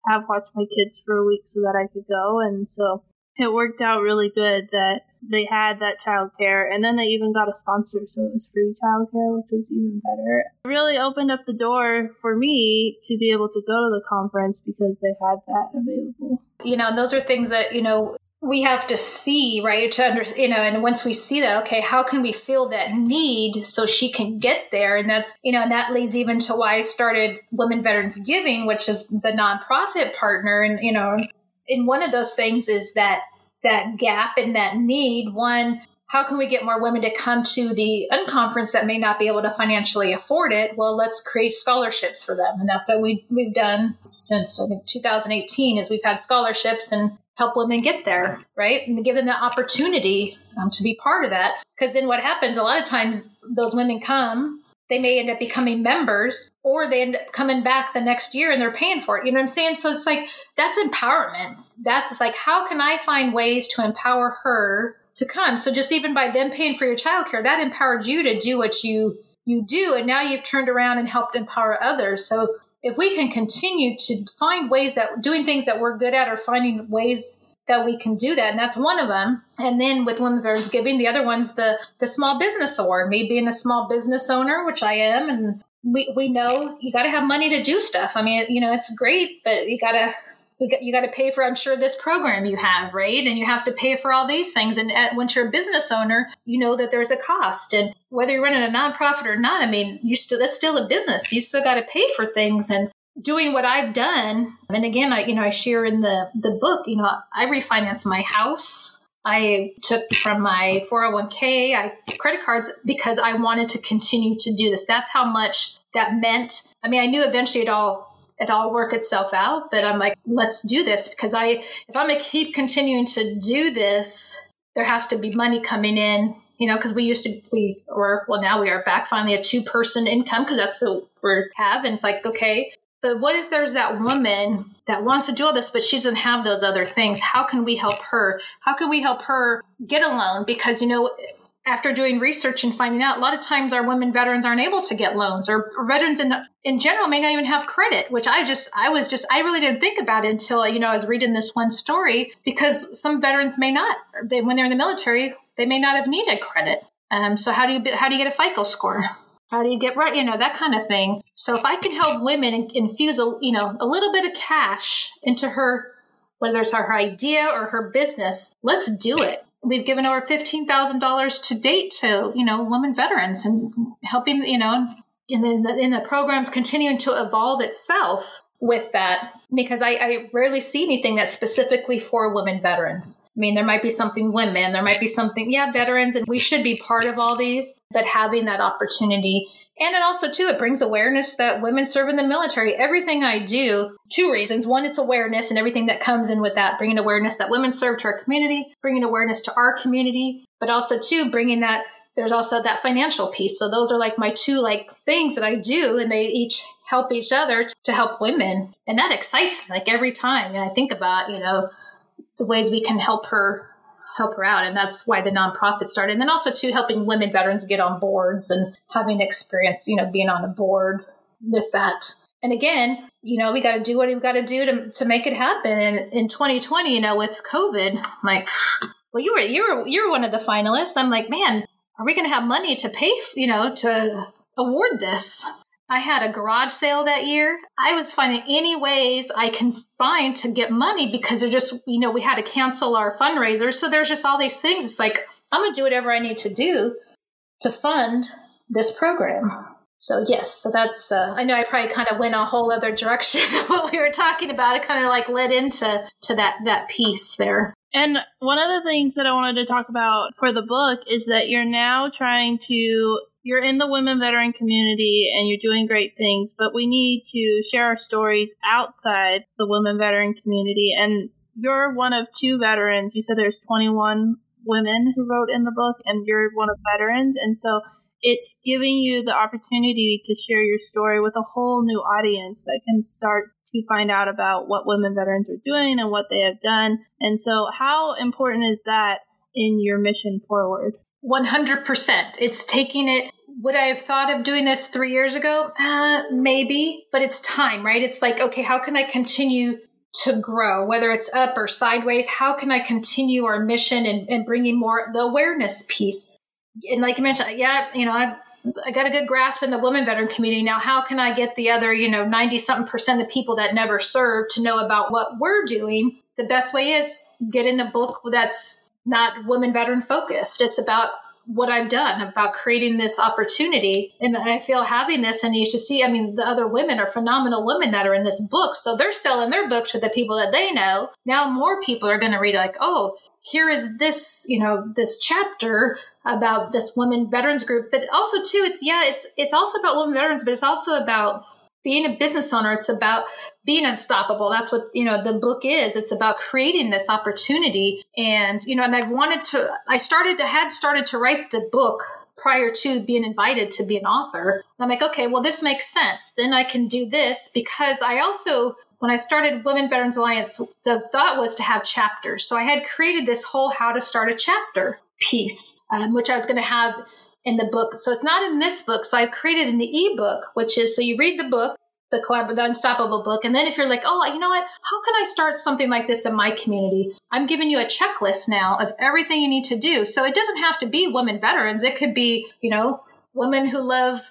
have watched my kids for a week so that I could go. And so it worked out really good that they had that childcare and then they even got a sponsor so it was free childcare which was even better it really opened up the door for me to be able to go to the conference because they had that available you know and those are things that you know we have to see right to under you know and once we see that okay how can we fill that need so she can get there? And that's you know and that leads even to why i started women veterans giving which is the nonprofit partner. And you know and one of those things is that that gap and that need. One how can we get more women to come to the unconference that may not be able to financially afford it? Well let's create scholarships for them. And that's what we, we've done since i think 2018 is we've had scholarships and help women get there right and give them the opportunity um, to be part of that because then what happens a lot of times those women come they may end up becoming members or they end up coming back the next year and they're paying for it. You know what I'm saying? So it's like that's empowerment. That's like how can I find ways to empower her to come? So just even by them paying for your childcare, that empowered you to do what you you do and now you've turned around and helped empower others. So if we can continue to find ways that doing things that we're good at or finding ways that we can do that and that's one of them. And then with women veterans giving the other one's the the small business award me being a small business owner which i am and we, we know you got to have money to do stuff. I mean you know it's great but you got to you got to pay for i'm sure this program you have right and you have to pay for all these things and at, once you're a business owner you know that there's a cost and whether you're running a nonprofit or not i mean you still that's still a business you still got to pay for things and doing what I've done, and again, I you know I share in the the book. You know, I refinanced my house. I took from my 401k, I credit cards because I wanted to continue to do this. That's how much that meant. I mean, I knew eventually it all it all work itself out, but I'm like, let's do this because I if I'm gonna keep continuing to do this, there has to be money coming in you know, because we used to, we, or well, now we are back finally a two person income because that's what we have. And it's like, okay, but what if there's that woman that wants to do all this, but she doesn't have those other things? How can we help her? How can we help her get a loan? Because, you know, after doing research and finding out, a lot of times our women veterans aren't able to get loans, or veterans in in general may not even have credit. Which I just, I was just, I really didn't think about it until you know I was reading this one story because some veterans may not, they, when they're in the military, they may not have needed credit. Um, so how do you how do you get a FICO score? How do you get right? You know, that kind of thing. So if I can help women infuse a, you know, a little bit of cash into her, whether it's her idea or her business, let's do it. We've given over $15,000 to date to, you know, women veterans and helping, you know, and then the, and the program's continuing to evolve itself with that because I, I, rarely see anything that's specifically for women veterans. I mean, there might be something women, there might be something, yeah, veterans, and we should be part of all these, but having that opportunity. And it also, too, it brings awareness that women serve in the military. Everything I do, two reasons. One, it's awareness and everything that comes in with that, bringing awareness that women serve to our community, bringing awareness to our community, but also, too, bringing that there's also that financial piece. So those are like my two like things that I do and they each help each other to help women. And that excites me like every time. And I think about, you know, the ways we can help her help her out and that's why the nonprofit started. And then also too helping women veterans get on boards and having experience you know being on a board with that. And again you know we got to do what we've got to do to, to make it happen. And in 2020 you know with covid I'm like well you were you were you were one of the finalists. I'm like man are we going to have money to pay, you know, to award this? I had a garage sale that year. I was finding any ways I can find to get money because they're just, you know, we had to cancel our fundraiser. So there's just all these things. It's like, I'm going to do whatever I need to do to fund this program. So yes, so that's. Uh, I know I probably kind of went a whole other direction than what we were talking about. It kind of like led into to that that piece there. And one of the things that I wanted to talk about for the book is that you're now trying to you're in the women veteran community and you're doing great things, but we need to share our stories outside the women veteran community. And you're one of two veterans. You said there's 21 women who wrote in the book, and you're one of veterans. And so it's giving you the opportunity to share your story with a whole new audience that can start to find out about what women veterans are doing and what they have done. And so, how important is that in your mission forward? 100%. It's taking it. Would I have thought of doing this three years ago? Uh, maybe, but it's time, right? It's like, okay, how can I continue to grow, whether it's up or sideways? How can I continue our mission and, and bringing more the awareness piece? And like you mentioned, yeah, you know, I've I got a good grasp in the women veteran community. Now, how can I get the other, you know, 90 something percent of people that never served to know about what we're doing? The best way is get in a book that's not women veteran focused. It's about what I've done about creating this opportunity. And I feel having this, and you should see, I mean, the other women are phenomenal women that are in this book. So they're selling their book to the people that they know. Now more people are going to read, like, oh, here is this, you know, this chapter about this women veterans group. But also, too, it's, yeah, it's, it's also about women veterans, but it's also about being a business owner it's about being unstoppable. That's what you know the book is. It's about creating this opportunity. And you know and i've wanted to i started to had started to write the book prior to being invited to be an author. And i'm like okay well this makes sense. Then i can do this because i also when I started Women Veterans Alliance, the thought was to have chapters. So I had created this whole how to start a chapter piece, um, which I was going to have in the book. So it's not in this book. So I've created an ebook, which is so you read the book, the collab, the Unstoppable book, and then if you're like, oh, you know what? How can I start something like this in my community? I'm giving you a checklist now of everything you need to do. So it doesn't have to be women veterans. It could be, you know, women who love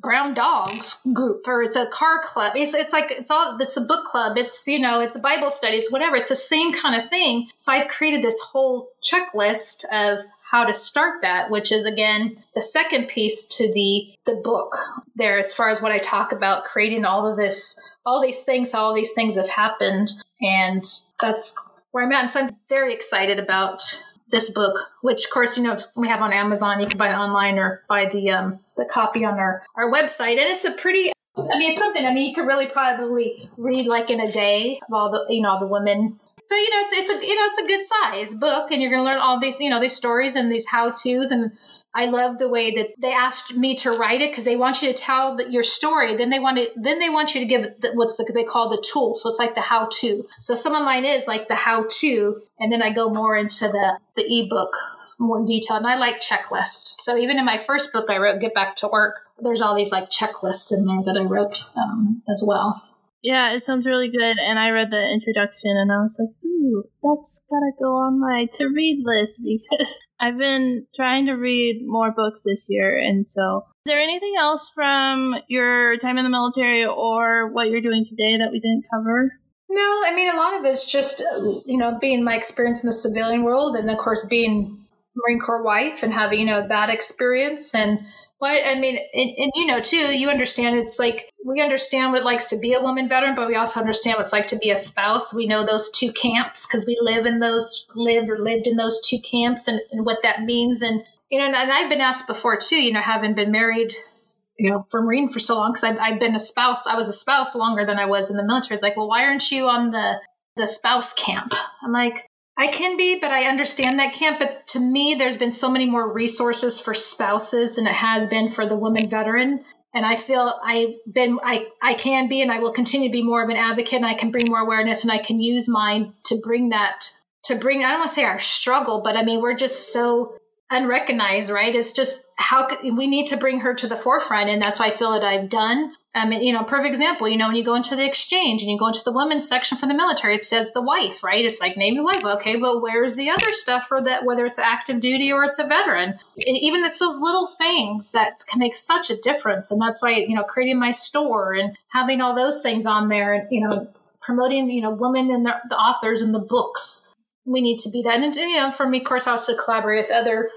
brown dogs group or it's a car club it's, it's like it's all it's a book club it's you know it's a bible studies whatever it's the same kind of thing so i've created this whole checklist of how to start that, which is again the second piece to the the book there as far as what I talk about creating all of this all these things, all these things have happened and that's where I'm at. And so I'm very excited about this book, which of course, you know, we have on Amazon, you can buy it online or buy the um the copy on our, our website. And it's a pretty I mean, it's something. I mean, you could really probably read like in a day of all the, you know, all the women so you know, it's it's a you know it's a good size book, and you're going to learn all these you know these stories and these how tos. And I love the way that they asked me to write it because they want you to tell the, your story. Then they want to then they want you to give the, what's the, they call the tool. So it's like the how to. So some of mine is like the how to, and then I go more into the the ebook more in detail. And I like checklists. So even in my first book I wrote, Get Back to Work, there's all these like checklists in there that I wrote um, as well. Yeah, it sounds really good. And I read the introduction and I was like, ooh, that's gotta go on my to read list because I've been trying to read more books this year. And so, is there anything else from your time in the military or what you're doing today that we didn't cover? No, I mean, a lot of it's just, you know, being my experience in the civilian world and, of course, being Marine Corps wife and having, you know, that experience and well, I mean, and, and, you know, too, you understand it's like we understand what it likes to be a woman veteran, but we also understand what it's like to be a spouse. We know those two camps because we live in those, live or lived in those two camps and, and what that means. And, you know, and, and I've been asked before, too, you know, having been married, you know, for Marine for so long, because I've, I've been a spouse, I was a spouse longer than I was in the military. It's like, well, why aren't you on the, the spouse camp? I'm like, I can be, but I understand that camp. But to me, there's been so many more resources for spouses than it has been for the woman veteran. And I feel I've been, I, I can be, and I will continue to be more of an advocate, and I can bring more awareness, and I can use mine to bring that, to bring, I don't want to say our struggle, but I mean, we're just so unrecognized, right? It's just how we need to bring her to the forefront. And that's why I feel that I've done um, you know, perfect example, you know, when you go into the exchange and you go into the women's section for the military, it says the wife, right? It's like name your wife. Okay, but where's the other stuff for that, whether it's active duty or it's a veteran? And even it's those little things that can make such a difference. And that's why, you know, creating my store and having all those things on there and, you know, promoting, you know, women and the, the authors and the books. We need to be that. And, you know, for me, of course, I also collaborate with other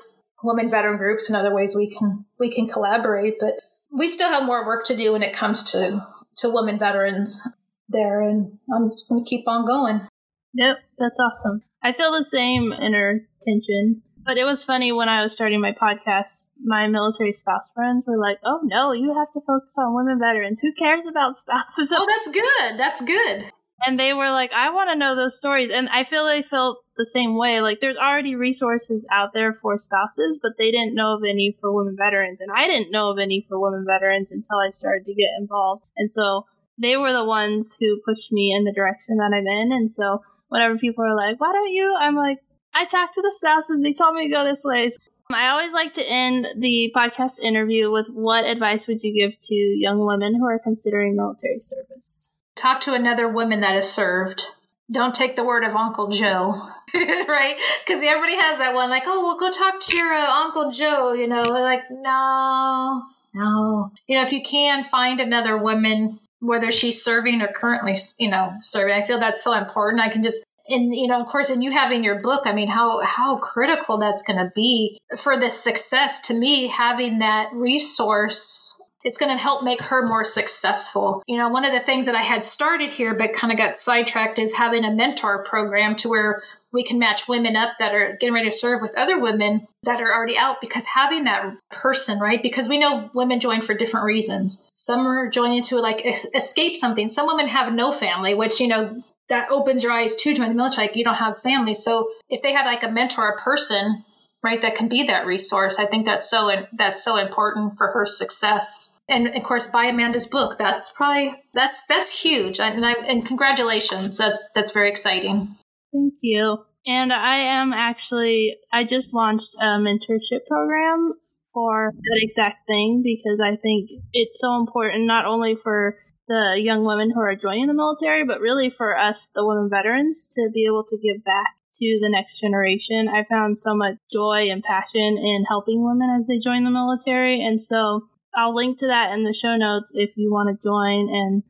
women veteran groups and other ways we can we can collaborate. But we still have more work to do when it comes to to women veterans there, and I'm just going to keep on going. Yep, that's awesome. I feel the same inner tension. But it was funny when I was starting my podcast, my military spouse friends were like, oh no, you have to focus on women veterans. Who cares about spouses? Oh, that's good. That's good and they were like, I want to know those stories. And I feel they felt the same way. Like, there's already resources out there for spouses, but they didn't know of any for women veterans. And I didn't know of any for women veterans until I started to get involved. And so they were the ones who pushed me in the direction that I'm in. And so whenever people are like, why don't you? I'm like, I talked to the spouses. They told me to go this way. I always like to end the podcast interview with what advice would you give to young women who are considering military service? talk to another woman that has served don't take the word of Uncle Joe. right? Because everybody has that one, like, oh, well, go talk to your uh, Uncle Joe, you know. like, no, no. You know, if you can find another woman, whether she's serving or currently, you know, serving, I feel that's so important. I can just and you know of course and you having your book i mean how how critical that's going to be for the success to me having that resource it's going to help make her more successful. You know, one of the things that I had started here but kind of got sidetracked is having a mentor program to where we can match women up that are getting ready to serve with other women that are already out because having that person, right? Because we know women join for different reasons. Some are joining to like escape something. Some women have no family, which, you know, that opens your eyes to join the military. Like you don't have family. So if they had like a mentor, a person, right, that can be that resource, I think that's so, that's so important for her success. And of course, buy Amanda's book. That's probably, that's, that's huge. And I, and congratulations. That's, that's very exciting. Thank you. And I am actually, I just launched a mentorship program for that exact thing because I think it's so important not only for the young women who are joining the military, but really for us, the women veterans, to be able to give back to the next generation. I found so much joy and passion in helping women as they join the military. And so I'll link to that in the show notes if you want to join and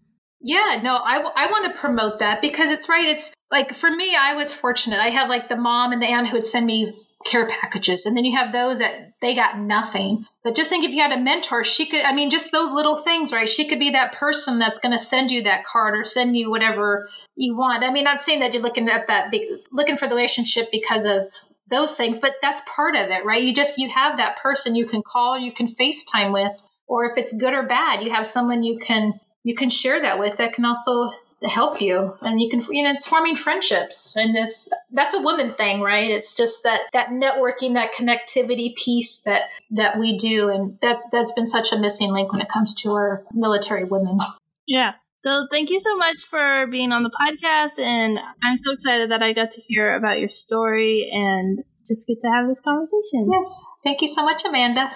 yeah, no, I, I want to promote that because it's right. It's like for me, I was fortunate. I had like the mom and the aunt who would send me care packages. And then you have those that they got nothing. But just think if you had a mentor, she could, I mean, just those little things, right? She could be that person that's going to send you that card or send you whatever you want. I mean, I'm saying that you're looking at that, big, looking for the relationship because of those things, but that's part of it, right? You just, you have that person you can call, you can FaceTime with, or if it's good or bad, you have someone you can you can share that with that can also help you. And you can you know it's forming friendships. And it's that's a woman thing right? It's just that that networking that connectivity piece that that we do. And that's that's been such a missing link when it comes to our military women. Yeah. So thank you so much for being on the podcast. And i'm so excited that i got to hear about your story and just get to have this conversation. Yes. Thank you so much amanda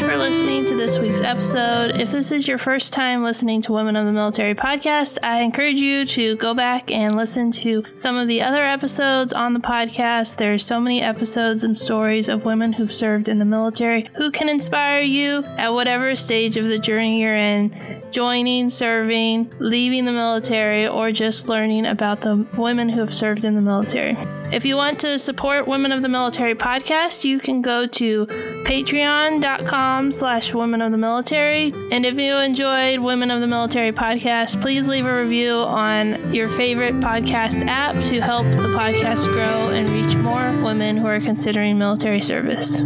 much for listening to this week's episode. If this is your first time listening to Women of the Military podcast, I encourage you to go back and listen to some of the other episodes on the podcast. There are so many episodes and stories of women who've served in the military who can inspire you at whatever stage of the journey you're in, joining, serving, leaving the military, or just learning about the women who have served in the military. If you want to support Women of the Military podcast, you can go to patreon.com slash women of the military. And if you enjoyed Women of the Military podcast, please leave a review on your favorite podcast app to help the podcast grow and reach more women who are considering military service.